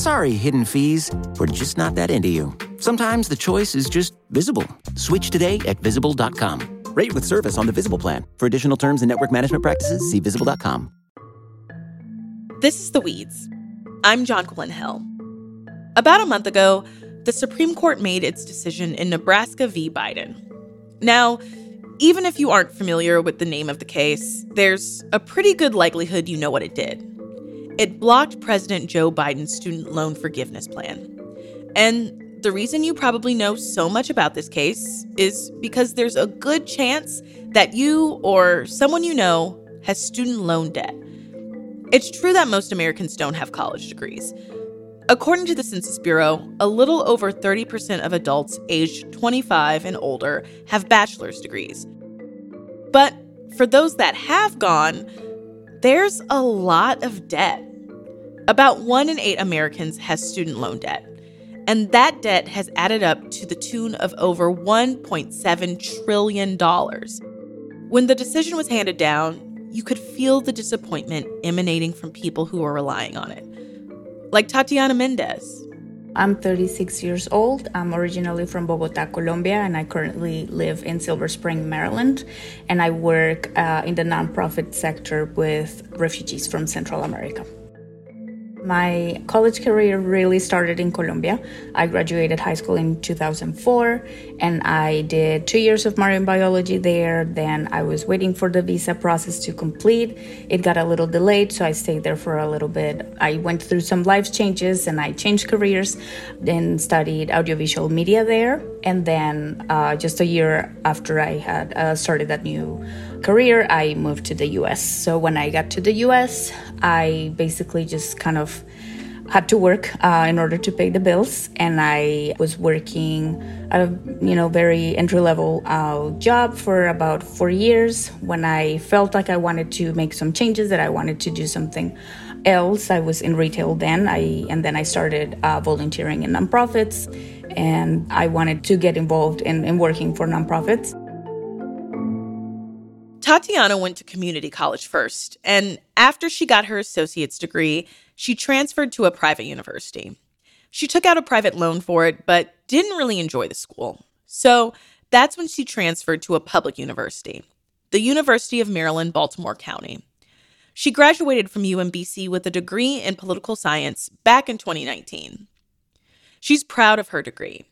Sorry, hidden fees. We're just not that into you. Sometimes the choice is just visible. Switch today at visible.com. Rate with service on the Visible plan. For additional terms and network management practices, see visible.com. This is The Weeds. I'm Jonquilyn Hill. About a month ago, the Supreme Court made its decision in Nebraska v. Biden. Now, even if you aren't familiar with the name of the case, there's a pretty good likelihood you know what it did. It blocked President Joe Biden's student loan forgiveness plan. And the reason you probably know so much about this case is because there's a good chance that you or someone you know has student loan debt. It's true that most Americans don't have college degrees. According to the Census Bureau, a little over 30% of adults aged 25 and older have bachelor's degrees. But for those that have gone, there's a lot of debt. About one in eight Americans has student loan debt, and that debt has added up to the tune of over $1.7 trillion. When the decision was handed down, you could feel the disappointment emanating from people who were relying on it. Like Tatiana Mendez. I'm 36 years old. I'm originally from Bogota, Colombia, and I currently live in Silver Spring, Maryland. And I work uh, in the nonprofit sector with refugees from Central America. My college career really started in Colombia. I graduated high school in 2004 and I did two years of marine biology there. Then I was waiting for the visa process to complete. It got a little delayed, so I stayed there for a little bit. I went through some life changes and I changed careers, then studied audiovisual media there. And then uh, just a year after I had uh, started that new career, I moved to the US. So when I got to the US, I basically just kind of had to work uh, in order to pay the bills. And i was working a you know very entry level uh, job for about four years when i felt like i wanted to make some changes that i wanted to do something else. I was in retail then. I and then i started uh, volunteering in nonprofits. And i wanted to get involved in, in working for nonprofits Tatiana went to community college first, and after she got her associate's degree, she transferred to a private university. She took out a private loan for it, but didn't really enjoy the school. So that's when she transferred to a public university, the University of Maryland, Baltimore County. She graduated from UMBC with a degree in political science back in 2019. She's proud of her degree.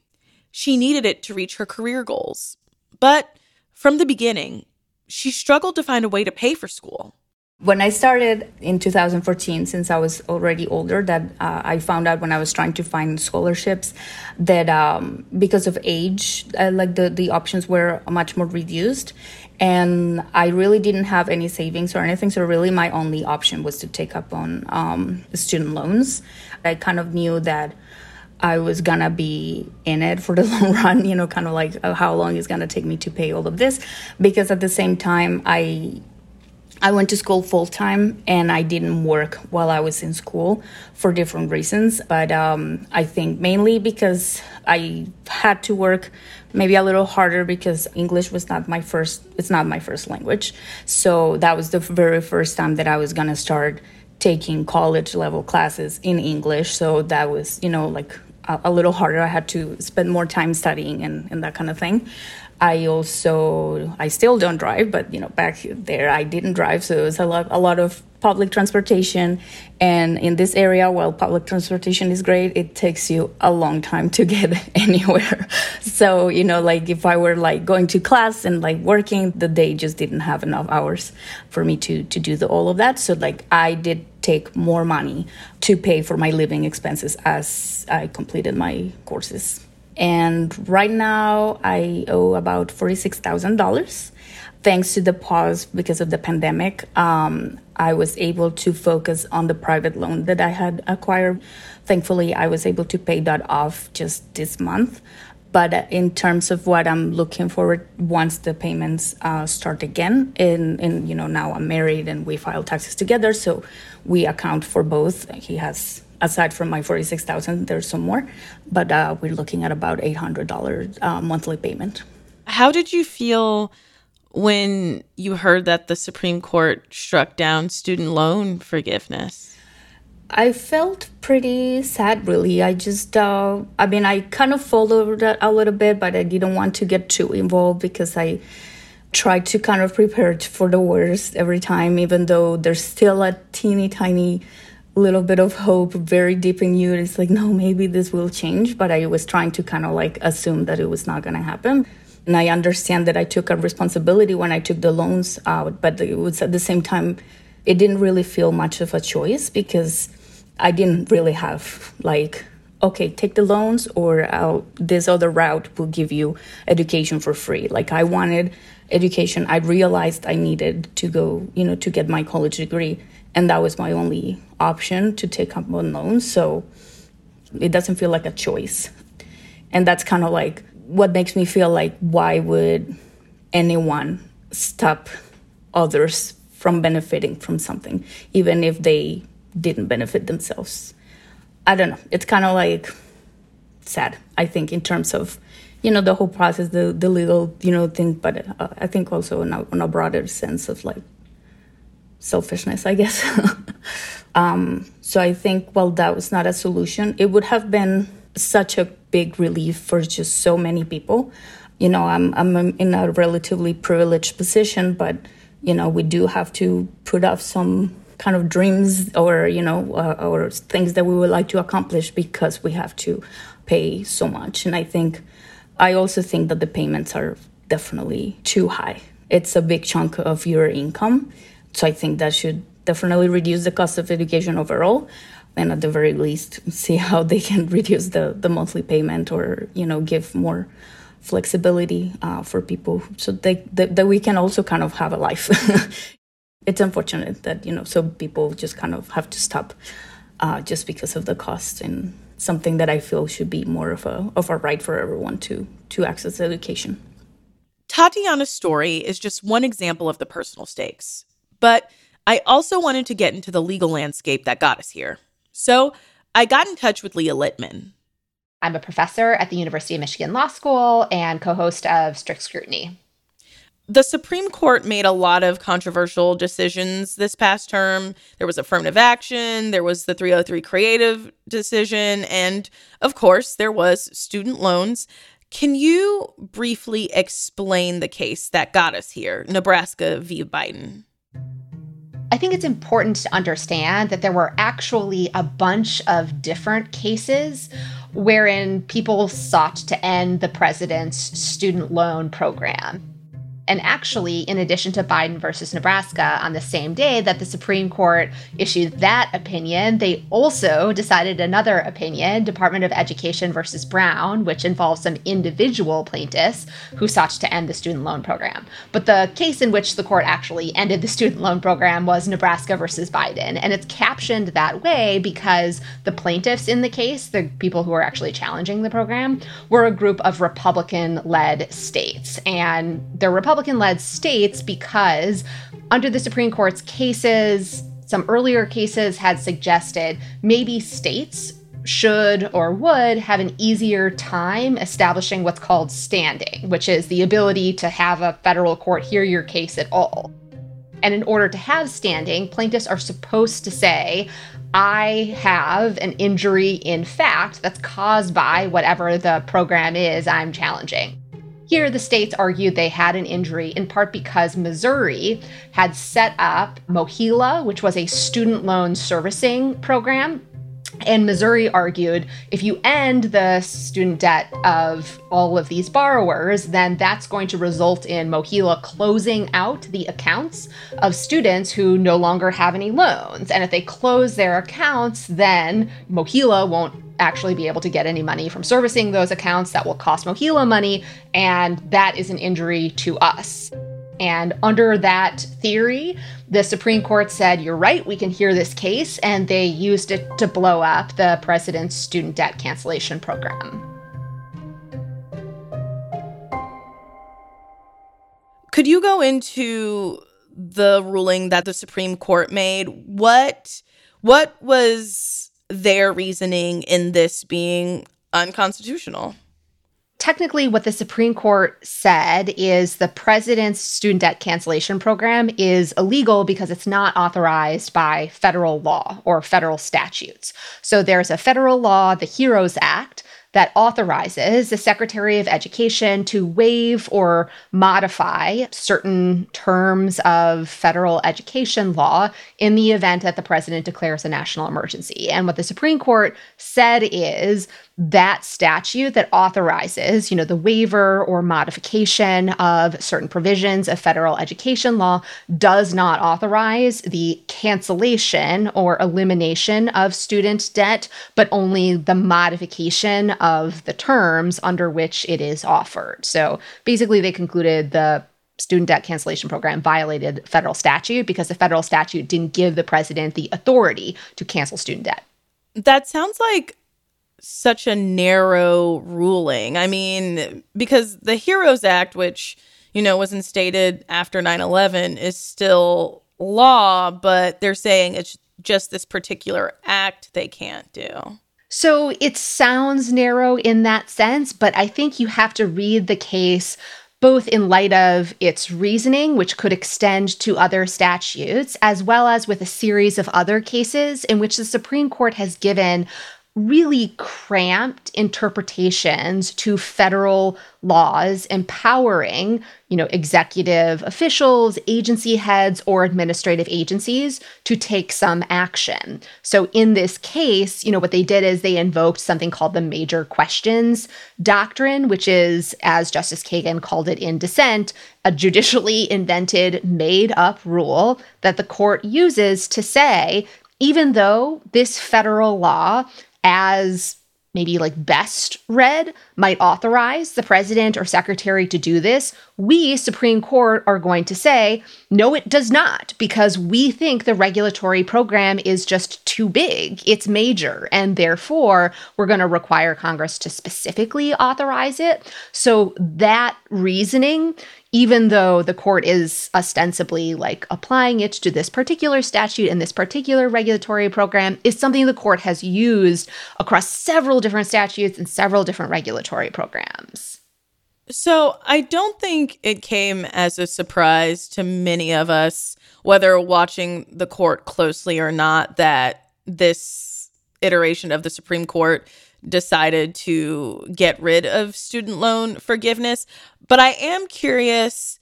She needed it to reach her career goals. But from the beginning, she struggled to find a way to pay for school. When I started in 2014, since I was already older, that uh, I found out when I was trying to find scholarships that um, because of age, uh, like the, the options were much more reduced. And I really didn't have any savings or anything. So, really, my only option was to take up on um, student loans. I kind of knew that I was gonna be in it for the long run, you know, kind of like uh, how long it's gonna take me to pay all of this. Because at the same time, I I went to school full time and I didn't work while I was in school for different reasons. But um, I think mainly because I had to work maybe a little harder because English was not my first, it's not my first language. So that was the very first time that I was gonna start taking college level classes in English. So that was, you know, like a, little harder. I had to spend more time studying and, and that kind of thing. I also I still don't drive, but you know back there I didn't drive, so it was a lot a lot of public transportation. And in this area, while public transportation is great, it takes you a long time to get anywhere. So you know, like if I were like going to class and like working, the day just didn't have enough hours for me to to do the, all of that. So like I did take more money to pay for my living expenses as I completed my courses. And right now, I owe about $46,000. Thanks to the pause because of the pandemic, um, I was able to focus on the private loan that I had acquired. Thankfully, I was able to pay that off just this month. But in terms of what I'm looking forward once the payments uh, start again, and, you know now I'm married and we file taxes together, so we account for both. He has aside from my 46000 there's some more but uh, we're looking at about $800 uh, monthly payment how did you feel when you heard that the supreme court struck down student loan forgiveness I felt pretty sad, really. I just, uh, I mean, I kind of followed that a little bit, but I didn't want to get too involved because I tried to kind of prepare for the worst every time, even though there's still a teeny tiny little bit of hope very deep in you. It's like, no, maybe this will change. But I was trying to kind of like assume that it was not going to happen. And I understand that I took a responsibility when I took the loans out, but it was at the same time, it didn't really feel much of a choice because I didn't really have like, okay, take the loans or I'll, this other route will give you education for free. Like I wanted education. I realized I needed to go, you know, to get my college degree and that was my only option to take up on loans. So it doesn't feel like a choice. And that's kind of like what makes me feel like why would anyone stop others from benefiting from something, even if they didn't benefit themselves? I don't know. It's kind of like sad, I think, in terms of you know the whole process, the the legal you know thing, but uh, I think also in a, in a broader sense of like selfishness, I guess. um, so I think, well, that was not a solution. It would have been such a big relief for just so many people. You know, I'm I'm in a relatively privileged position, but you know, we do have to put off some kind of dreams or you know uh, or things that we would like to accomplish because we have to pay so much. And I think I also think that the payments are definitely too high. It's a big chunk of your income so I think that should definitely reduce the cost of education overall and at the very least see how they can reduce the, the monthly payment or you know give more flexibility uh, for people so they, that, that we can also kind of have a life it's unfortunate that you know some people just kind of have to stop uh, just because of the cost and something that I feel should be more of a of a right for everyone to to access education. Tatiana's story is just one example of the personal stakes. But I also wanted to get into the legal landscape that got us here. So I got in touch with Leah Litman. I'm a professor at the University of Michigan Law School and co host of Strict Scrutiny. The Supreme Court made a lot of controversial decisions this past term. There was affirmative action, there was the 303 creative decision, and of course, there was student loans. Can you briefly explain the case that got us here, Nebraska v. Biden? I think it's important to understand that there were actually a bunch of different cases wherein people sought to end the president's student loan program. And actually, in addition to Biden versus Nebraska, on the same day that the Supreme Court issued that opinion, they also decided another opinion, Department of Education versus Brown, which involves some individual plaintiffs who sought to end the student loan program. But the case in which the court actually ended the student loan program was Nebraska versus Biden. And it's captioned that way because the plaintiffs in the case, the people who are actually challenging the program, were a group of Republican led states. And the Republican Republican led states because under the Supreme Court's cases, some earlier cases had suggested maybe states should or would have an easier time establishing what's called standing, which is the ability to have a federal court hear your case at all. And in order to have standing, plaintiffs are supposed to say, I have an injury in fact that's caused by whatever the program is I'm challenging. Here, the states argued they had an injury in part because Missouri had set up MOHELA, which was a student loan servicing program and Missouri argued if you end the student debt of all of these borrowers, then that's going to result in MOHELA closing out the accounts of students who no longer have any loans. And if they close their accounts, then MOHELA won't actually be able to get any money from servicing those accounts. That will cost MOHELA money, and that is an injury to us. And under that theory, the Supreme Court said, You're right, we can hear this case. And they used it to blow up the president's student debt cancellation program. Could you go into the ruling that the Supreme Court made? What what was their reasoning in this being unconstitutional? Technically what the Supreme Court said is the president's student debt cancellation program is illegal because it's not authorized by federal law or federal statutes. So there's a federal law, the HEROES Act, that authorizes the Secretary of Education to waive or modify certain terms of federal education law in the event that the president declares a national emergency. And what the Supreme Court said is that statute that authorizes, you know, the waiver or modification of certain provisions of federal education law does not authorize the cancellation or elimination of student debt, but only the modification of the terms under which it is offered. So basically, they concluded the student debt cancellation program violated federal statute because the federal statute didn't give the president the authority to cancel student debt. That sounds like such a narrow ruling. I mean, because the HEROES Act, which, you know, was instated after 9 11, is still law, but they're saying it's just this particular act they can't do. So it sounds narrow in that sense, but I think you have to read the case both in light of its reasoning, which could extend to other statutes, as well as with a series of other cases in which the Supreme Court has given really cramped interpretations to federal laws empowering, you know, executive officials, agency heads, or administrative agencies to take some action. So in this case, you know, what they did is they invoked something called the major questions doctrine, which is, as Justice Kagan called it in dissent, a judicially invented, made up rule that the court uses to say, even though this federal law as maybe like best read might authorize the president or secretary to do this, we, Supreme Court, are going to say, no, it does not, because we think the regulatory program is just too big. It's major. And therefore, we're going to require Congress to specifically authorize it. So that reasoning even though the court is ostensibly like applying it to this particular statute and this particular regulatory program, is something the court has used across several different statutes and several different regulatory programs. So I don't think it came as a surprise to many of us, whether watching the court closely or not, that this iteration of the Supreme Court decided to get rid of student loan forgiveness. But I am curious,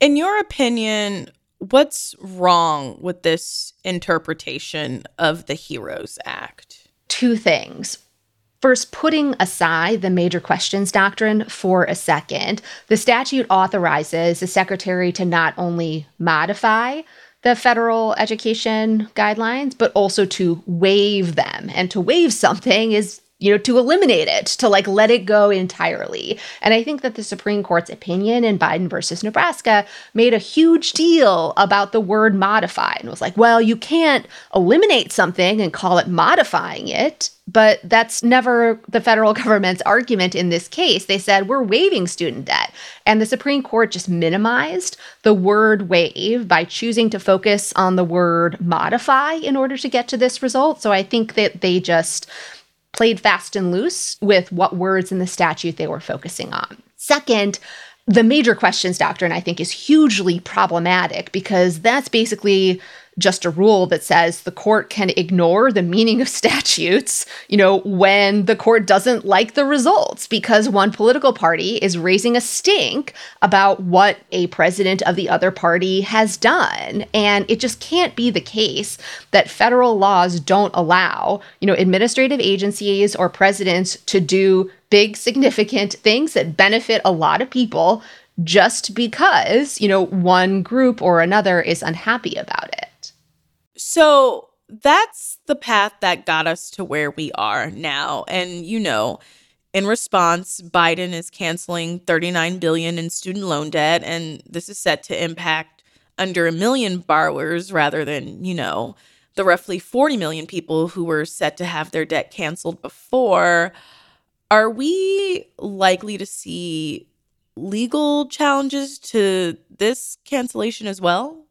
in your opinion, what's wrong with this interpretation of the HEROES Act? Two things. First, putting aside the major questions doctrine for a second, the statute authorizes the secretary to not only modify the federal education guidelines, but also to waive them. And to waive something is you know, to eliminate it, to like let it go entirely. And I think that the Supreme Court's opinion in Biden versus Nebraska made a huge deal about the word modify and was like, well, you can't eliminate something and call it modifying it. But that's never the federal government's argument in this case. They said, we're waiving student debt. And the Supreme Court just minimized the word waive by choosing to focus on the word modify in order to get to this result. So I think that they just played fast and loose with what words in the statute they were focusing on. Second, the major questions doctrine, I think, is hugely problematic because that's basically just a rule that says the court can ignore the meaning of statutes, you know, when the court doesn't like the results because one political party is raising a stink about what a president of the other party has done. And it just can't be the case that federal laws don't allow, you know, administrative agencies or presidents to do big significant things that benefit a lot of people just because, you know, one group or another is unhappy about it. So that's the path that got us to where we are now. And, you know, in response, Biden is canceling 39 billion in student loan debt and this is set to impact under a million borrowers rather than, you know, the roughly 40 million people who were set to have their debt canceled before. Are we likely to see legal challenges to this cancellation as well?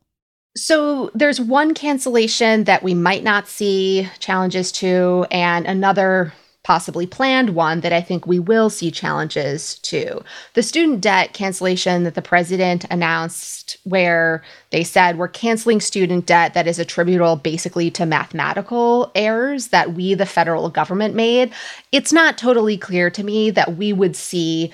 So there's one cancellation that we might not see challenges to, and another possibly planned one that I think we will see challenges to. The student debt cancellation that the president announced, where they said we're canceling student debt that is attributable basically to mathematical errors that we, the federal government, made. It's not totally clear to me that we would see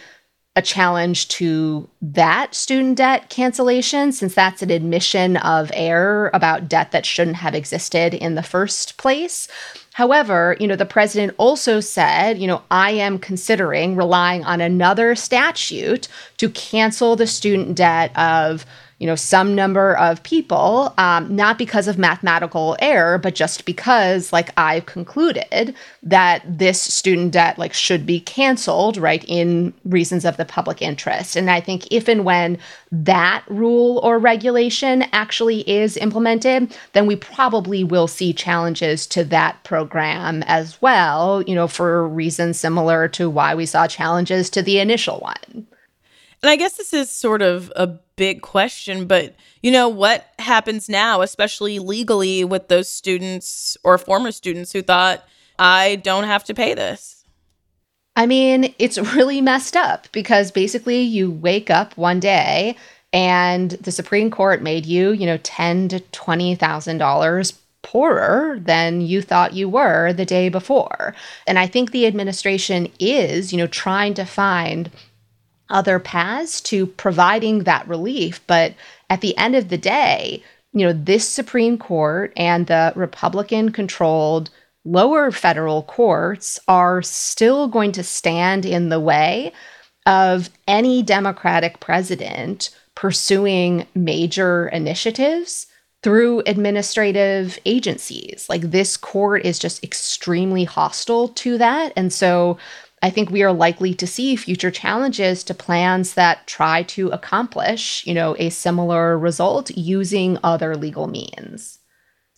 a challenge to that student debt cancellation, since that's an admission of error about debt that shouldn't have existed in the first place. However, you know, the president also said, you know, I am considering relying on another statute to cancel the student debt of you know some number of people um, not because of mathematical error but just because like i've concluded that this student debt like should be canceled right in reasons of the public interest. And i think if and when that rule or regulation actually is implemented then we probably will see challenges to that program as well you know for reasons similar to why we saw challenges to the initial one and I guess this is sort of a big question, but you know, what happens now, especially legally, with those students or former students who thought, I don't have to pay this? I mean, it's really messed up because basically you wake up one day and the Supreme Court made you, you know, ten to twenty thousand dollars poorer than you thought you were the day before. And I think the administration is, you know, trying to find other paths to providing that relief. But at the end of the day, you know, this Supreme Court and the Republican controlled lower federal courts are still going to stand in the way of any Democratic president pursuing major initiatives through administrative agencies. Like this court is just extremely hostile to that. And so I think we are likely to see future challenges to plans that try to accomplish, you know, a similar result using other legal means.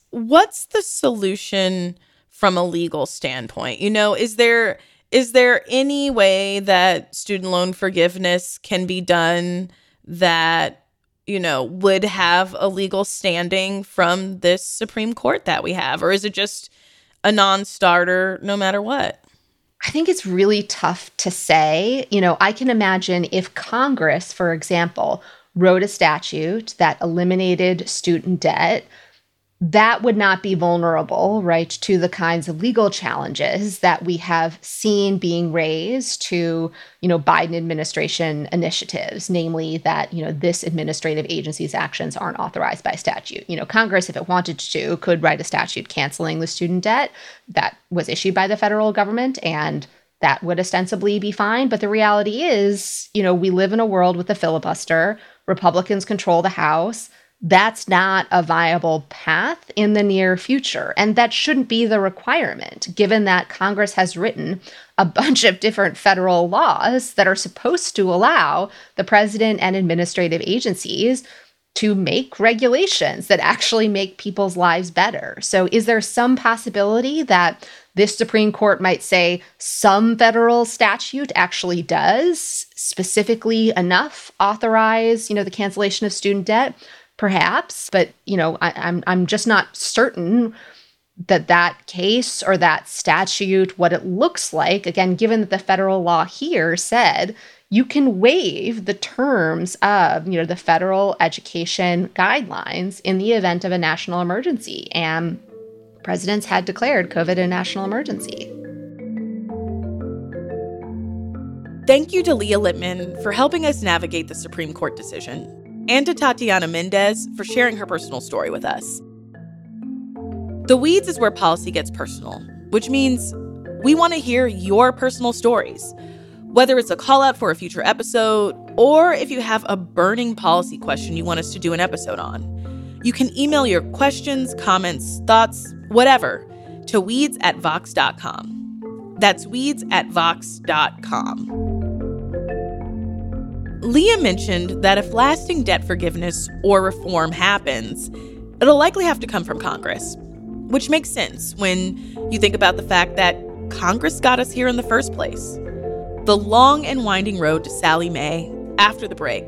What's the solution from a legal standpoint? You know, is there is there any way that student loan forgiveness can be done that you know would have a legal standing from this Supreme Court that we have or is it just a non-starter no matter what? I think it's really tough to say. You know, I can imagine if Congress, for example, wrote a statute that eliminated student debt, that would not be vulnerable, right, to the kinds of legal challenges that we have seen being raised to, you know, Biden administration initiatives, namely that, you know, this administrative agency's actions aren't authorized by statute. You know, Congress, if it wanted to, could write a statute canceling the student debt that was issued by the federal government and that would ostensibly be fine. But the reality is, you know, we live in a world with a filibuster. Republicans control the House that's not a viable path in the near future. And that shouldn't be the requirement, given that Congress has written a bunch of different federal laws that are supposed to allow the president and administrative agencies to make regulations that actually make people's lives better. So, is there some possibility that this Supreme Court might say some federal statute actually does specifically enough authorize, you know, the cancellation of student debt? Perhaps, but you know, I, I'm I'm just not certain that that case or that statute, what it looks like. Again, given that the federal law here said you can waive the terms of you know the federal education guidelines in the event of a national emergency and presidents had declared covid a national emergency thank you to leah litman for helping us navigate the supreme court decision and to tatiana mendez for sharing her personal story with us the weeds is where policy gets personal which means we want to hear your personal stories whether it's a call out for a future episode or if you have a burning policy question you want us to do an episode on. You can email your questions, comments, thoughts, whatever to weeds at vox.com. That's weeds at vox.com. Leah mentioned that if lasting debt forgiveness or reform happens, it'll likely have to come from Congress, which makes sense when you think about the fact that Congress got us here in the first place. The long and winding road to Sallie Mae after the break.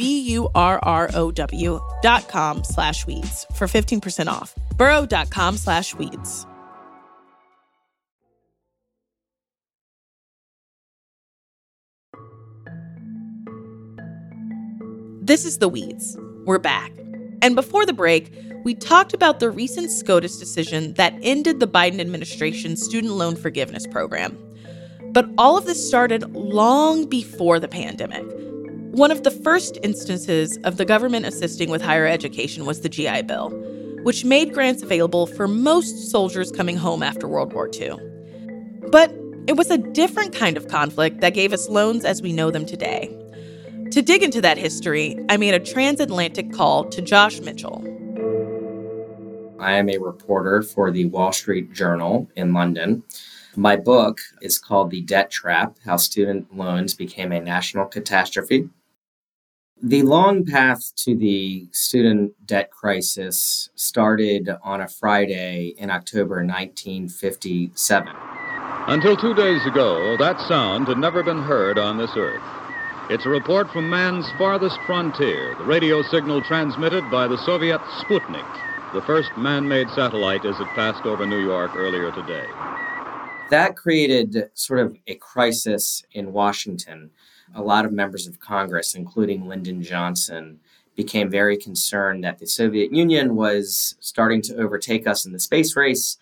B-U-R-R-O-W dot com slash weeds for 15% off. Burrow.com slash weeds. This is The Weeds. We're back. And before the break, we talked about the recent SCOTUS decision that ended the Biden administration's student loan forgiveness program. But all of this started long before the pandemic one of the first instances of the government assisting with higher education was the GI Bill, which made grants available for most soldiers coming home after World War II. But it was a different kind of conflict that gave us loans as we know them today. To dig into that history, I made a transatlantic call to Josh Mitchell. I am a reporter for the Wall Street Journal in London. My book is called The Debt Trap How Student Loans Became a National Catastrophe. The long path to the student debt crisis started on a Friday in October 1957. Until two days ago, that sound had never been heard on this earth. It's a report from man's farthest frontier, the radio signal transmitted by the Soviet Sputnik, the first man made satellite as it passed over New York earlier today. That created sort of a crisis in Washington a lot of members of Congress, including Lyndon Johnson, became very concerned that the Soviet Union was starting to overtake us in the space race.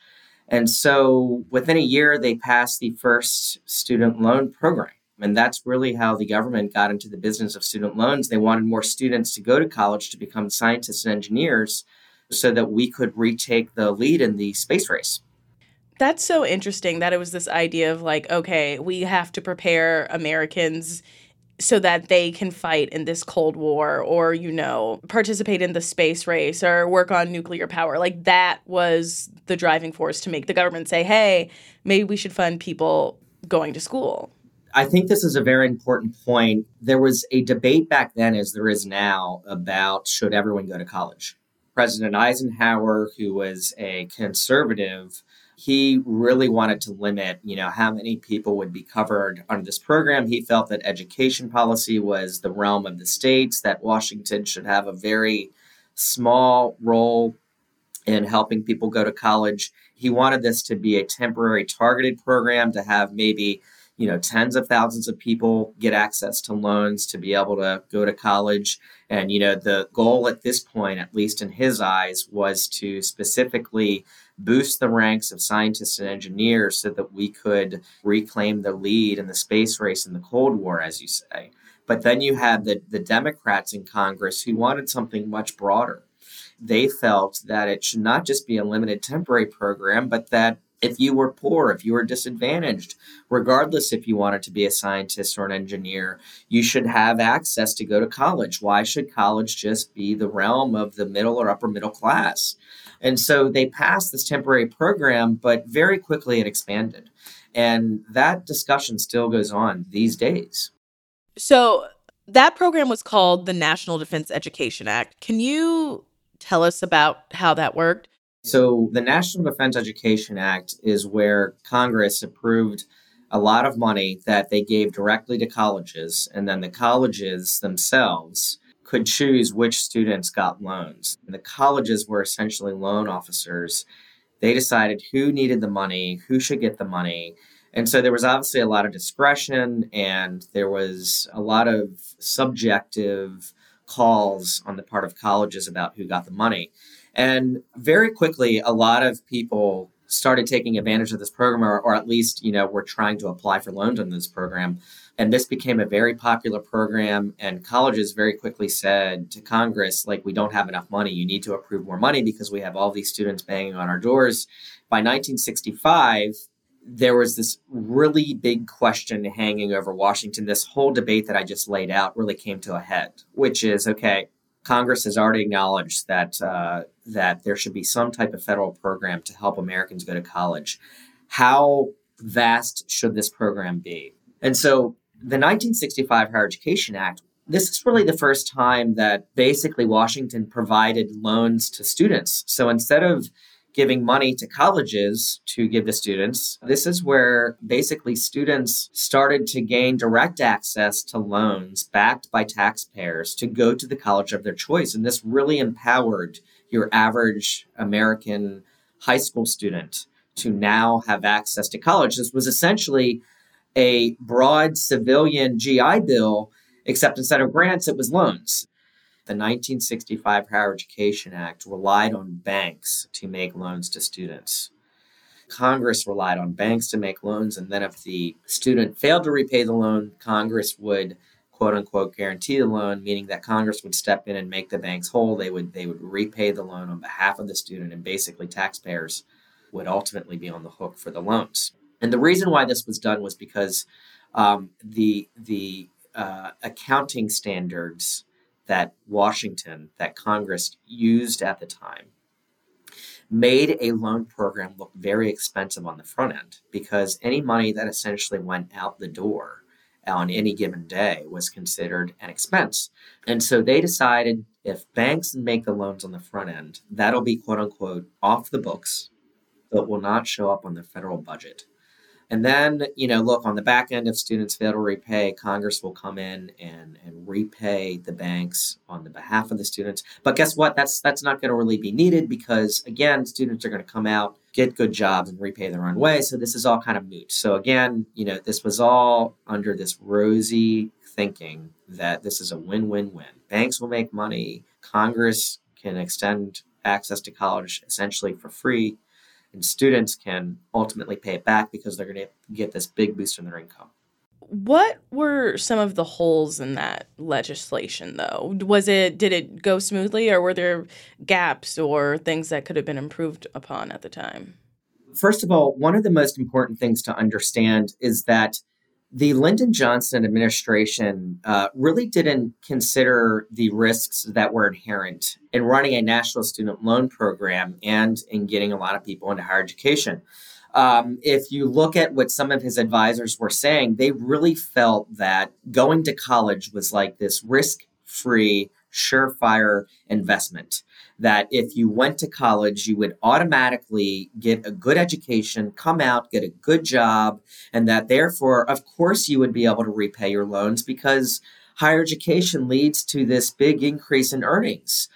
And so within a year, they passed the first student loan program. And that's really how the government got into the business of student loans. They wanted more students to go to college to become scientists and engineers so that we could retake the lead in the space race. That's so interesting that it was this idea of like, okay, we have to prepare Americans so that they can fight in this Cold War or, you know, participate in the space race or work on nuclear power. Like that was the driving force to make the government say, hey, maybe we should fund people going to school. I think this is a very important point. There was a debate back then, as there is now, about should everyone go to college. President Eisenhower, who was a conservative, he really wanted to limit, you know, how many people would be covered under this program. He felt that education policy was the realm of the states, that Washington should have a very small role in helping people go to college. He wanted this to be a temporary targeted program to have maybe you know tens of thousands of people get access to loans to be able to go to college and you know the goal at this point at least in his eyes was to specifically boost the ranks of scientists and engineers so that we could reclaim the lead in the space race in the cold war as you say but then you had the, the democrats in congress who wanted something much broader they felt that it should not just be a limited temporary program but that if you were poor, if you were disadvantaged, regardless if you wanted to be a scientist or an engineer, you should have access to go to college. Why should college just be the realm of the middle or upper middle class? And so they passed this temporary program, but very quickly it expanded. And that discussion still goes on these days. So that program was called the National Defense Education Act. Can you tell us about how that worked? So, the National Defense Education Act is where Congress approved a lot of money that they gave directly to colleges, and then the colleges themselves could choose which students got loans. The colleges were essentially loan officers. They decided who needed the money, who should get the money. And so there was obviously a lot of discretion and there was a lot of subjective calls on the part of colleges about who got the money. And very quickly, a lot of people started taking advantage of this program, or, or, at least, you know, were trying to apply for loans under this program. And this became a very popular program. And colleges very quickly said to Congress, like, we don't have enough money. You need to approve more money because we have all these students banging on our doors. By 1965, there was this really big question hanging over Washington. This whole debate that I just laid out really came to a head, which is okay, Congress has already acknowledged that uh, that there should be some type of federal program to help Americans go to college. How vast should this program be? And so, the 1965 Higher Education Act. This is really the first time that basically Washington provided loans to students. So instead of giving money to colleges to give to students. This is where basically students started to gain direct access to loans backed by taxpayers to go to the college of their choice. And this really empowered your average American high school student to now have access to college. This was essentially a broad civilian GI Bill, except instead of grants, it was loans the 1965 Higher Education Act relied on banks to make loans to students. Congress relied on banks to make loans, and then if the student failed to repay the loan, Congress would quote unquote guarantee the loan, meaning that Congress would step in and make the banks whole. They would they would repay the loan on behalf of the student, and basically taxpayers would ultimately be on the hook for the loans. And the reason why this was done was because um, the the uh, accounting standards that Washington, that Congress used at the time, made a loan program look very expensive on the front end because any money that essentially went out the door on any given day was considered an expense. And so they decided if banks make the loans on the front end, that'll be quote unquote off the books, but will not show up on the federal budget. And then, you know, look, on the back end, if students fail to repay, Congress will come in and, and repay the banks on the behalf of the students. But guess what? That's that's not going to really be needed because again, students are going to come out, get good jobs, and repay their own way. So this is all kind of moot. So again, you know, this was all under this rosy thinking that this is a win-win-win. Banks will make money, Congress can extend access to college essentially for free and students can ultimately pay it back because they're going to get this big boost in their income. What were some of the holes in that legislation though? Was it did it go smoothly or were there gaps or things that could have been improved upon at the time? First of all, one of the most important things to understand is that the Lyndon Johnson administration uh, really didn't consider the risks that were inherent in running a national student loan program and in getting a lot of people into higher education um, if you look at what some of his advisors were saying, they really felt that going to college was like this risk free, surefire investment. That if you went to college, you would automatically get a good education, come out, get a good job, and that therefore, of course, you would be able to repay your loans because higher education leads to this big increase in earnings.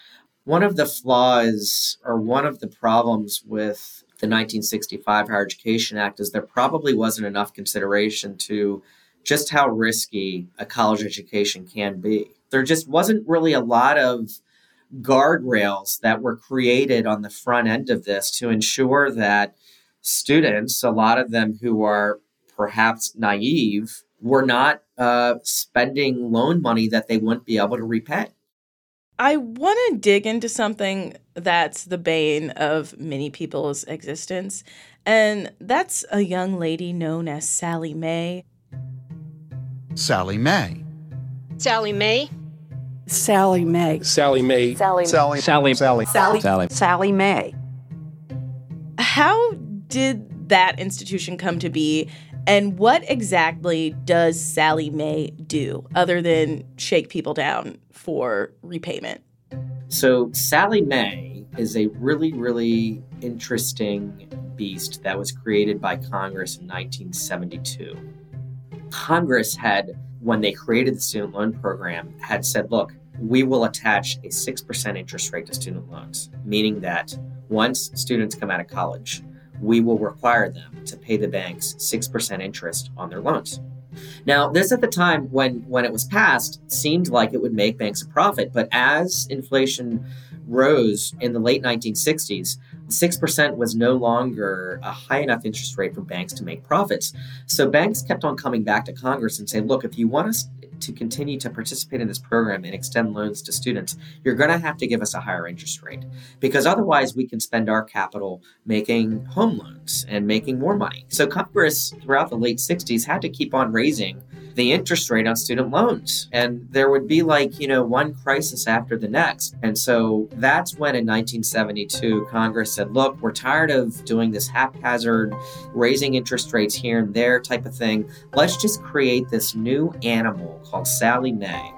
One of the flaws or one of the problems with the 1965 Higher Education Act is there probably wasn't enough consideration to just how risky a college education can be. There just wasn't really a lot of guardrails that were created on the front end of this to ensure that students, a lot of them who are perhaps naive, were not uh, spending loan money that they wouldn't be able to repay. I want to dig into something that's the bane of many people's existence, and that's a young lady known as Sallie Mae. Sallie Mae. Sallie Mae. Sallie Mae. Sallie Mae. Sally. Sallie. Sally. Sallie. Sally. Sallie. Sallie Mae. How did that institution come to be, and what exactly does Sallie Mae do other than shake people down for repayment? So, Sallie Mae is a really, really interesting beast that was created by Congress in 1972. Congress had, when they created the student loan program, had said, look, we will attach a 6% interest rate to student loans, meaning that once students come out of college, we will require them to pay the banks 6% interest on their loans. Now, this at the time when when it was passed seemed like it would make banks a profit, but as inflation rose in the late 1960s, 6% was no longer a high enough interest rate for banks to make profits. So banks kept on coming back to Congress and saying, look, if you want us to continue to participate in this program and extend loans to students, you're going to have to give us a higher interest rate because otherwise we can spend our capital making home loans and making more money. So Congress throughout the late 60s had to keep on raising the interest rate on student loans. And there would be like, you know, one crisis after the next. And so that's when in 1972, Congress said, look, we're tired of doing this haphazard, raising interest rates here and there type of thing. Let's just create this new animal called Sallie Mae.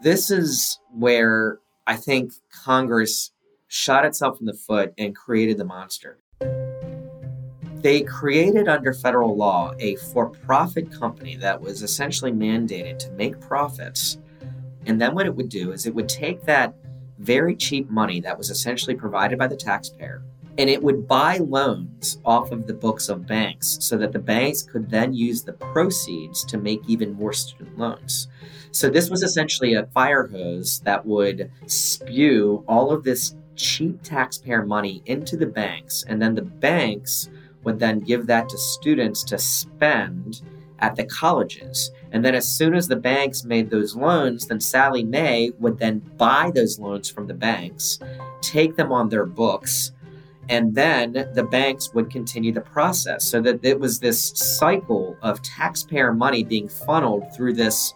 This is where I think Congress shot itself in the foot and created the monster they created under federal law a for profit company that was essentially mandated to make profits. And then what it would do is it would take that very cheap money that was essentially provided by the taxpayer and it would buy loans off of the books of banks so that the banks could then use the proceeds to make even more student loans. So this was essentially a fire hose that would spew all of this cheap taxpayer money into the banks and then the banks would then give that to students to spend at the colleges. And then as soon as the banks made those loans, then Sallie Mae would then buy those loans from the banks, take them on their books, and then the banks would continue the process. So that it was this cycle of taxpayer money being funneled through this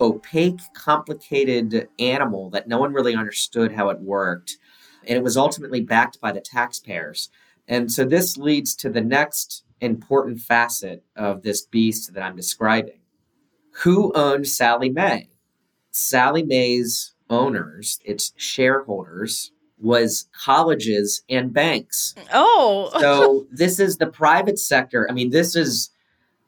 opaque, complicated animal that no one really understood how it worked. And it was ultimately backed by the taxpayers. And so this leads to the next important facet of this beast that I'm describing. Who owned Sallie Mae? Sallie Mae's owners, its shareholders, was colleges and banks. Oh. so this is the private sector. I mean, this is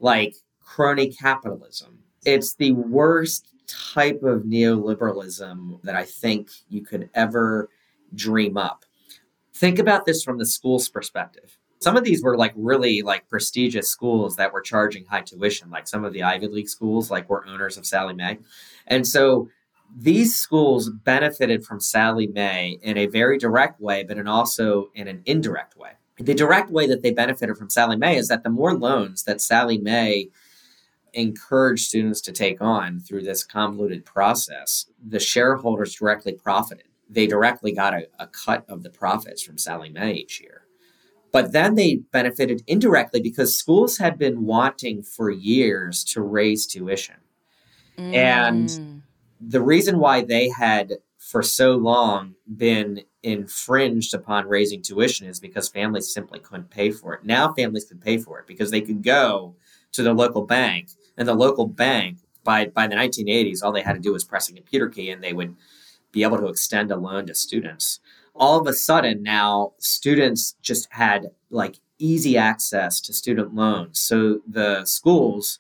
like crony capitalism. It's the worst type of neoliberalism that I think you could ever dream up. Think about this from the school's perspective. Some of these were like really like prestigious schools that were charging high tuition, like some of the Ivy League schools, like were owners of Sallie Mae. And so these schools benefited from Sallie Mae in a very direct way, but in also in an indirect way. The direct way that they benefited from Sallie Mae is that the more loans that Sallie Mae encouraged students to take on through this convoluted process, the shareholders directly profited. They directly got a, a cut of the profits from Sallie Mae each year. But then they benefited indirectly because schools had been wanting for years to raise tuition. Mm. And the reason why they had for so long been infringed upon raising tuition is because families simply couldn't pay for it. Now families could pay for it because they could go to their local bank and the local bank by by the 1980s all they had to do was press a computer key and they would be able to extend a loan to students all of a sudden now students just had like easy access to student loans. So the schools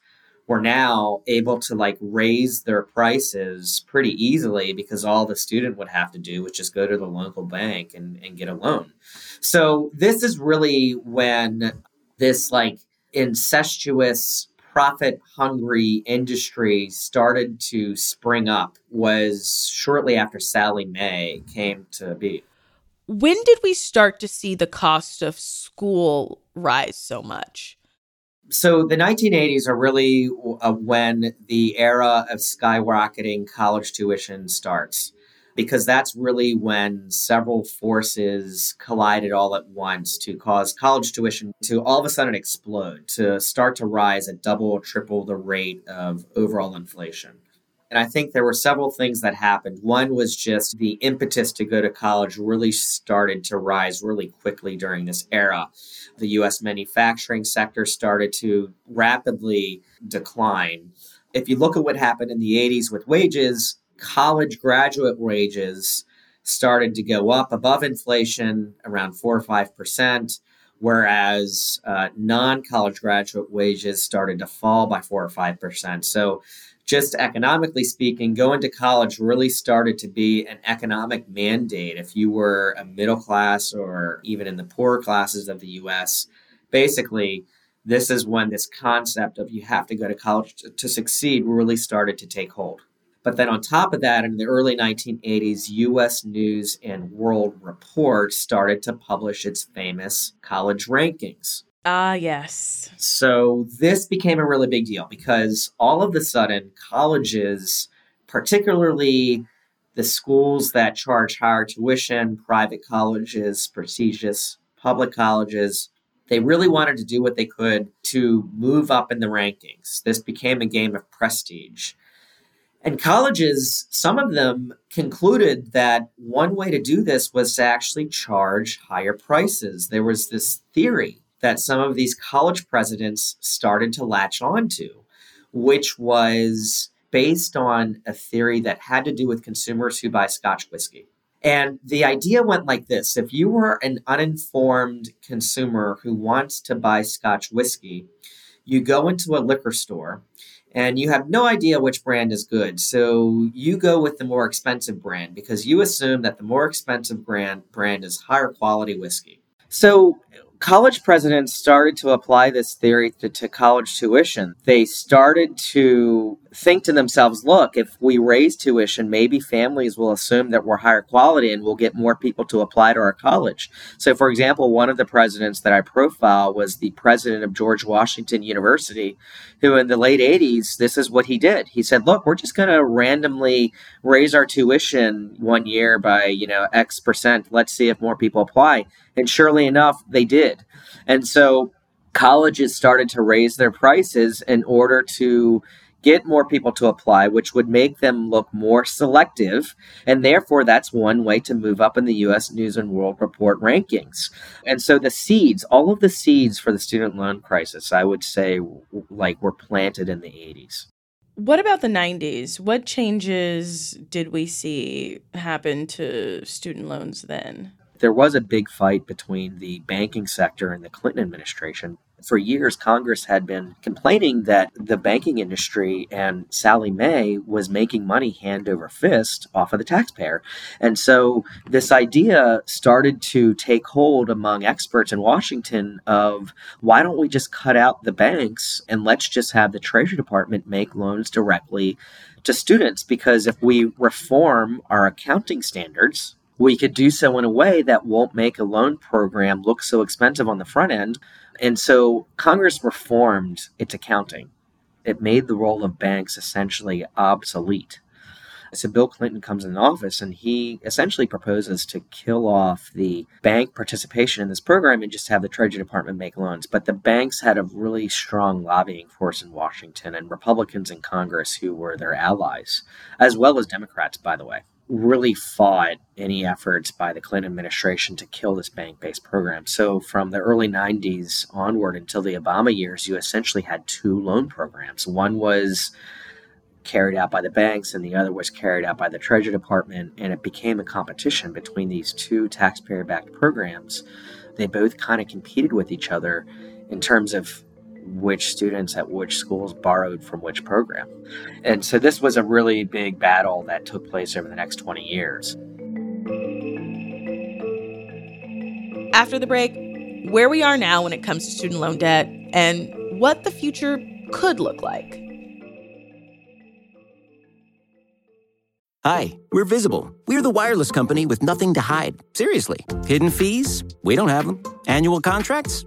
were now able to like raise their prices pretty easily because all the student would have to do was just go to the local bank and, and get a loan. So this is really when this like incestuous profit hungry industry started to spring up was shortly after Sallie Mae came to be when did we start to see the cost of school rise so much? So the 1980s are really uh, when the era of skyrocketing college tuition starts, because that's really when several forces collided all at once to cause college tuition to all of a sudden explode, to start to rise at double triple the rate of overall inflation. And I think there were several things that happened. One was just the impetus to go to college really started to rise really quickly during this era. The US manufacturing sector started to rapidly decline. If you look at what happened in the 80s with wages, college graduate wages started to go up above inflation around 4 or 5%, whereas uh, non college graduate wages started to fall by 4 or 5%. So just economically speaking, going to college really started to be an economic mandate. If you were a middle class or even in the poorer classes of the US, basically, this is when this concept of you have to go to college to, to succeed really started to take hold. But then on top of that, in the early 1980s, US News and World Report started to publish its famous college rankings. Ah, uh, yes. So this became a really big deal because all of a sudden, colleges, particularly the schools that charge higher tuition, private colleges, prestigious public colleges, they really wanted to do what they could to move up in the rankings. This became a game of prestige. And colleges, some of them concluded that one way to do this was to actually charge higher prices. There was this theory that some of these college presidents started to latch onto, which was based on a theory that had to do with consumers who buy Scotch whiskey. And the idea went like this if you were an uninformed consumer who wants to buy Scotch whiskey, you go into a liquor store and you have no idea which brand is good. So you go with the more expensive brand because you assume that the more expensive brand brand is higher quality whiskey. So college presidents started to apply this theory to, to, college tuition. They started to think to themselves, look, if we raise tuition, maybe families will assume that we're higher quality and we'll get more people to apply to our college. So, for example, one of the presidents that I profile was the president of George Washington University, who in the late 80s, this is what he did. He said, look, we're just going to randomly raise our tuition one year by, you know, X percent. Let's see if more people apply. And surely enough, they did. And so colleges started to raise their prices in order to get more people to apply, which would make them look more selective. And therefore, that's one way to move up in the US News and World Report rankings. And so the seeds, all of the seeds for the student loan crisis, I would say, like, were planted in the 80s. What about the 90s? What changes did we see happen to student loans then? There was a big fight between the banking sector and the Clinton administration. For years, Congress had been complaining that the banking industry and Sallie Mae was making money hand over fist off of the taxpayer. And so this idea started to take hold among experts in Washington of why don't we just cut out the banks and let's just have the Treasury Department make loans directly to students? Because if we reform our accounting standards, we could do so in a way that won't make a loan program look so expensive on the front end. And so Congress reformed its accounting. it made the role of banks essentially obsolete. So Bill Clinton comes in office and he essentially proposes to kill off the bank participation in this program and just have the Treasury Department make loans. But the banks had a really strong lobbying force in Washington and Republicans in Congress who were their allies, as well as Democrats, by the way really fought any efforts by the Clinton administration to kill this bank based program. So, from the early 90s onward until the Obama years, you essentially had two loan programs. One was carried out by the banks and the other was carried out by the Treasury Department. And it became a competition between these two taxpayer backed programs. They both kind of competed with each other in terms of which students at which schools borrowed from which program. And so this was a really big battle that took place over the next 20 years. After the break, where we are now when it comes to student loan debt and what the future could look like. Hi, we're Visible. We're the wireless company with nothing to hide. Seriously. Hidden fees? We don't have them. Annual contracts?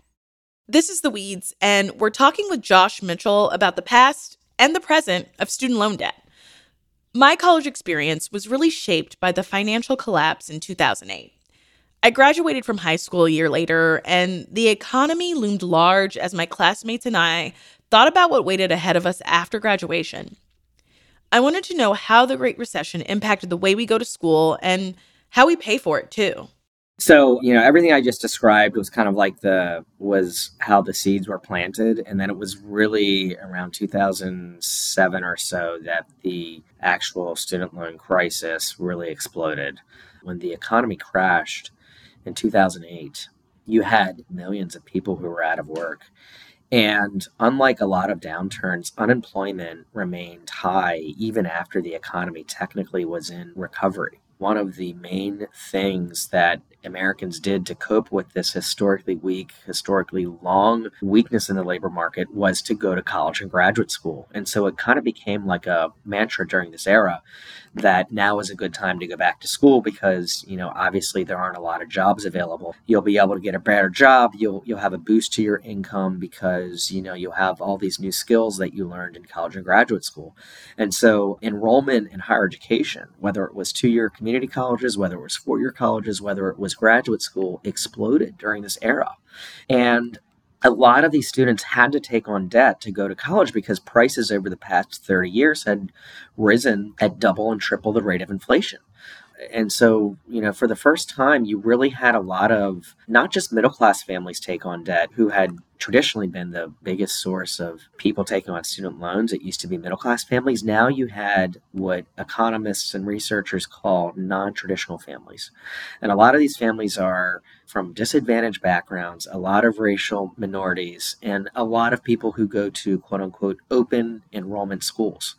This is The Weeds, and we're talking with Josh Mitchell about the past and the present of student loan debt. My college experience was really shaped by the financial collapse in 2008. I graduated from high school a year later, and the economy loomed large as my classmates and I thought about what waited ahead of us after graduation. I wanted to know how the Great Recession impacted the way we go to school and how we pay for it, too. So, you know, everything I just described was kind of like the was how the seeds were planted. And then it was really around 2007 or so that the actual student loan crisis really exploded. When the economy crashed in 2008, you had millions of people who were out of work. And unlike a lot of downturns, unemployment remained high even after the economy technically was in recovery one of the main things that Americans did to cope with this historically weak, historically long weakness in the labor market was to go to college and graduate school. And so it kind of became like a mantra during this era that now is a good time to go back to school because, you know, obviously there aren't a lot of jobs available. You'll be able to get a better job, you'll you'll have a boost to your income because, you know, you'll have all these new skills that you learned in college and graduate school. And so enrollment in higher education, whether it was two-year community colleges, whether it was four year colleges, whether it was graduate school, exploded during this era. And a lot of these students had to take on debt to go to college because prices over the past 30 years had risen at double and triple the rate of inflation and so you know for the first time you really had a lot of not just middle class families take on debt who had traditionally been the biggest source of people taking on student loans it used to be middle class families. Now you had what economists and researchers call non-traditional families. And a lot of these families are from disadvantaged backgrounds a lot of racial minorities and a lot of people who go to quote unquote open enrollment schools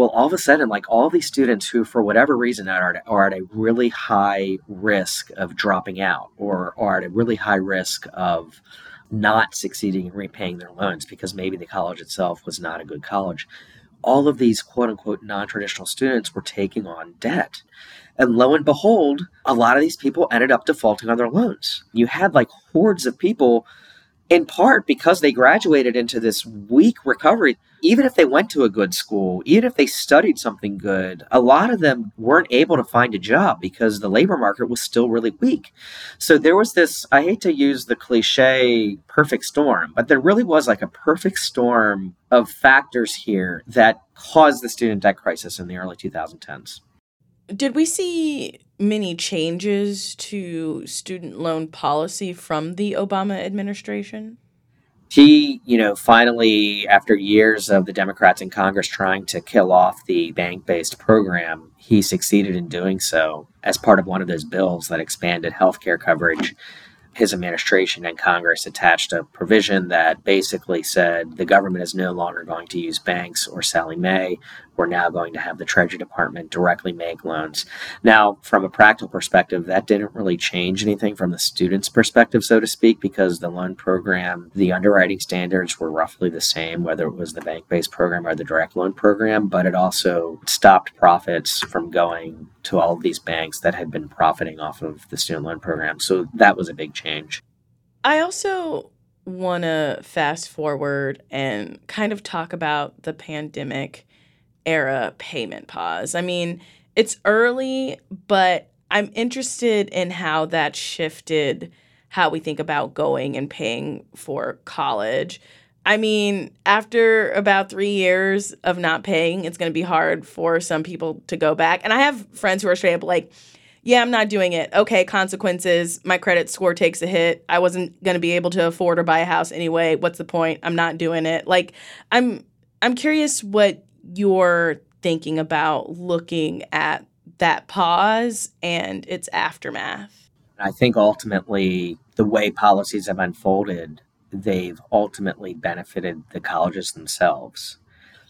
well, all of a sudden, like all these students who, for whatever reason, are, are at a really high risk of dropping out or are at a really high risk of not succeeding in repaying their loans because maybe the college itself was not a good college. All of these quote unquote non traditional students were taking on debt. And lo and behold, a lot of these people ended up defaulting on their loans. You had like hordes of people in part because they graduated into this weak recovery. Even if they went to a good school, even if they studied something good, a lot of them weren't able to find a job because the labor market was still really weak. So there was this, I hate to use the cliche perfect storm, but there really was like a perfect storm of factors here that caused the student debt crisis in the early 2010s. Did we see many changes to student loan policy from the Obama administration? He, you know, finally, after years of the Democrats in Congress trying to kill off the bank based program, he succeeded in doing so as part of one of those bills that expanded health care coverage his administration and Congress attached a provision that basically said the government is no longer going to use banks or Sallie Mae. We're now going to have the Treasury Department directly make loans. Now, from a practical perspective, that didn't really change anything from the student's perspective, so to speak, because the loan program, the underwriting standards were roughly the same, whether it was the bank based program or the direct loan program, but it also stopped profits from going to all of these banks that had been profiting off of the student loan program. So that was a big change. I also want to fast forward and kind of talk about the pandemic era payment pause. I mean, it's early, but I'm interested in how that shifted how we think about going and paying for college. I mean, after about three years of not paying, it's going to be hard for some people to go back. And I have friends who are straight up like, yeah, I'm not doing it. Okay, consequences. My credit score takes a hit. I wasn't going to be able to afford or buy a house anyway. What's the point? I'm not doing it. Like, I'm I'm curious what you're thinking about looking at that pause and its aftermath. I think ultimately the way policies have unfolded they've ultimately benefited the colleges themselves.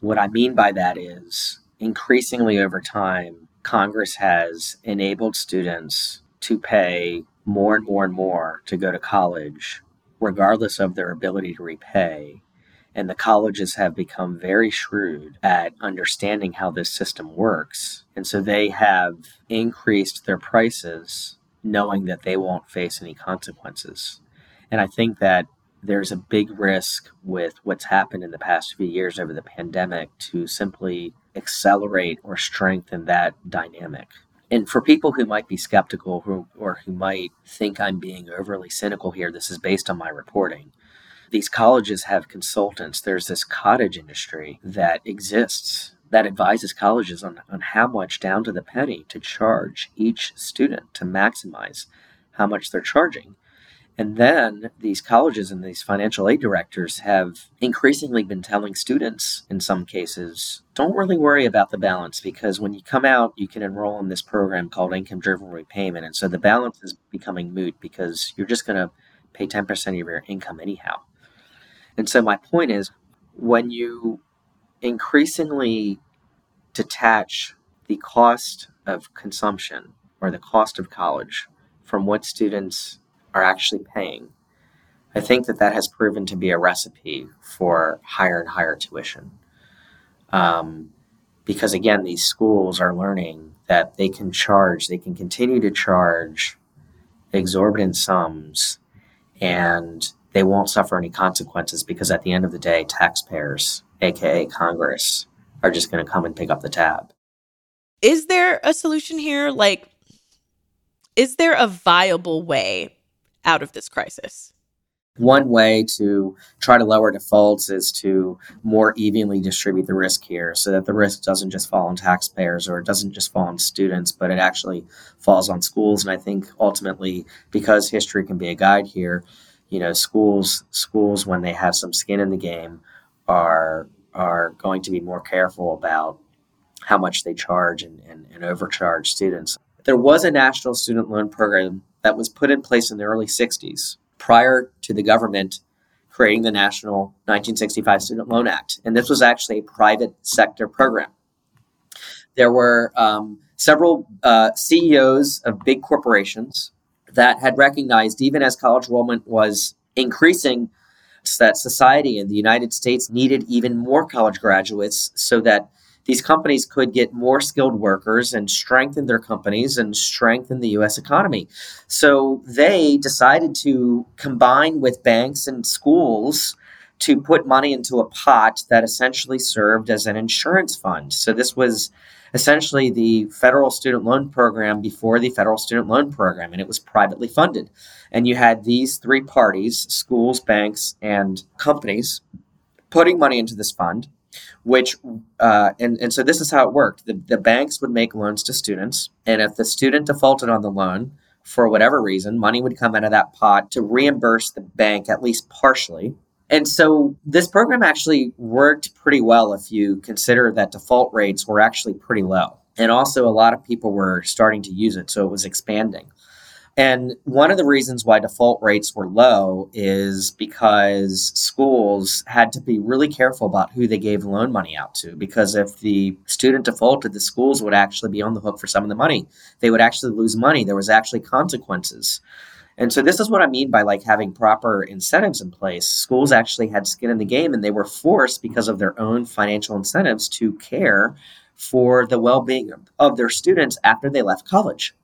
What I mean by that is increasingly over time, Congress has enabled students to pay more and more and more to go to college, regardless of their ability to repay. And the colleges have become very shrewd at understanding how this system works. And so they have increased their prices knowing that they won't face any consequences. And I think that there's a big risk with what's happened in the past few years over the pandemic to simply accelerate or strengthen that dynamic. And for people who might be skeptical who, or who might think I'm being overly cynical here, this is based on my reporting. These colleges have consultants. There's this cottage industry that exists that advises colleges on, on how much down to the penny to charge each student to maximize how much they're charging. And then these colleges and these financial aid directors have increasingly been telling students, in some cases, don't really worry about the balance because when you come out, you can enroll in this program called income driven repayment. And so the balance is becoming moot because you're just going to pay 10% of your income anyhow. And so my point is when you increasingly detach the cost of consumption or the cost of college from what students are actually paying. I think that that has proven to be a recipe for higher and higher tuition. Um, because again, these schools are learning that they can charge, they can continue to charge exorbitant sums and they won't suffer any consequences because at the end of the day, taxpayers, aka Congress, are just going to come and pick up the tab. Is there a solution here? Like, is there a viable way out of this crisis? One way to try to lower defaults is to more evenly distribute the risk here so that the risk doesn't just fall on taxpayers or it doesn't just fall on students, but it actually falls on schools. And I think ultimately, because history can be a guide here, you know, schools schools when they have some skin in the game are are going to be more careful about how much they charge and, and, and overcharge students. There was a national student loan program that was put in place in the early 60s prior to the government creating the National 1965 Student Loan Act. And this was actually a private sector program. There were um, several uh, CEOs of big corporations that had recognized, even as college enrollment was increasing, that society in the United States needed even more college graduates so that these companies could get more skilled workers and strengthen their companies and strengthen the US economy. So they decided to combine with banks and schools to put money into a pot that essentially served as an insurance fund. So this was essentially the federal student loan program before the federal student loan program, and it was privately funded. And you had these three parties schools, banks, and companies putting money into this fund which uh, and, and so this is how it worked. The, the banks would make loans to students and if the student defaulted on the loan for whatever reason money would come out of that pot to reimburse the bank at least partially. And so this program actually worked pretty well if you consider that default rates were actually pretty low. And also a lot of people were starting to use it so it was expanding And one of the reasons why default rates were low is because schools had to be really careful about who they gave loan money out to. Because if the student defaulted, the schools would actually be on the hook for some of the money. They would actually lose money. There was actually consequences. And so this is what I mean by like having proper incentives in place. Schools actually had skin in the game and they were forced because of their own financial incentives to care for the well-being of their students after they left college.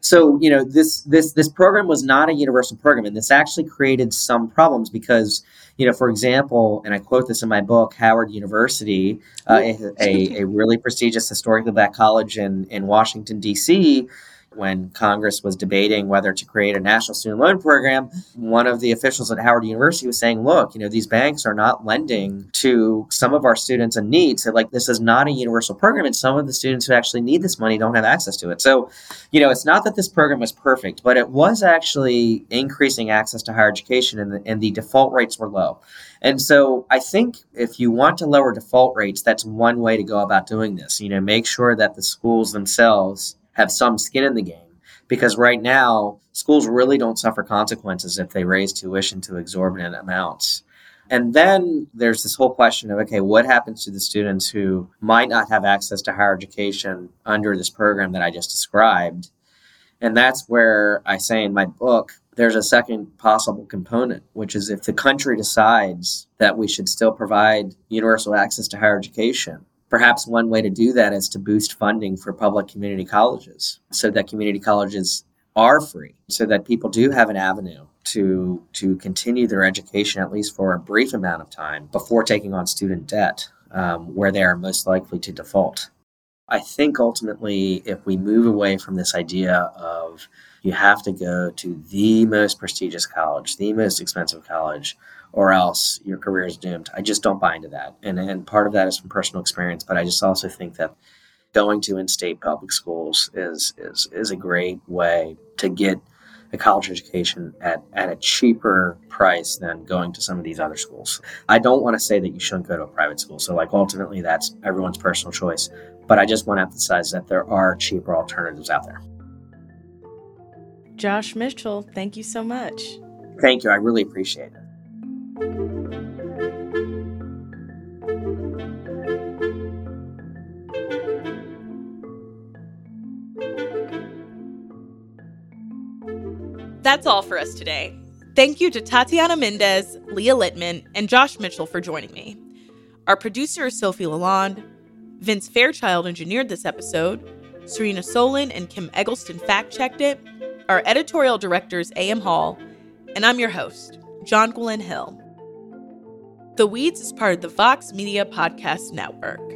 So, you know, this this this program was not a universal program and this actually created some problems because, you know, for example, and I quote this in my book, Howard University, uh, a, a really prestigious historically black college in in Washington D.C when Congress was debating whether to create a national student loan program, one of the officials at Howard University was saying, look, you know, these banks are not lending to some of our students in need. So, like, this is not a universal program, and some of the students who actually need this money don't have access to it. So, you know, it's not that this program was perfect, but it was actually increasing access to higher education, and the, and the default rates were low. And so I think if you want to lower default rates, that's one way to go about doing this. You know, make sure that the schools themselves have some skin in the game. Because right now, schools really don't suffer consequences if they raise tuition to exorbitant amounts. And then there's this whole question of okay, what happens to the students who might not have access to higher education under this program that I just described? And that's where I say in my book, there's a second possible component, which is if the country decides that we should still provide universal access to higher education, Perhaps one way to do that is to boost funding for public community colleges so that community colleges are free, so that people do have an avenue to to continue their education at least for a brief amount of time before taking on student debt, um, where they are most likely to default. I think ultimately, if we move away from this idea of you have to go to the most prestigious college, the most expensive college, or else your career is doomed. I just don't buy into that. And, and part of that is from personal experience, but I just also think that going to in-state public schools is, is, is a great way to get a college education at, at a cheaper price than going to some of these other schools. I don't want to say that you shouldn't go to a private school. So like ultimately that's everyone's personal choice. But I just want to emphasize that there are cheaper alternatives out there. Josh Mitchell, thank you so much. Thank you. I really appreciate it. That's all for us today. Thank you to Tatiana Mendez, Leah Litman, and Josh Mitchell for joining me. Our producer is Sofi LaLonde. Vince Fairchild engineered this episode. Serena Solin and Kim Eggleston fact checked it. Our editorial director is A.M. Hall. And I'm your host, Jonquilyn Hill. The Weeds is part of the Vox Media Podcast Network.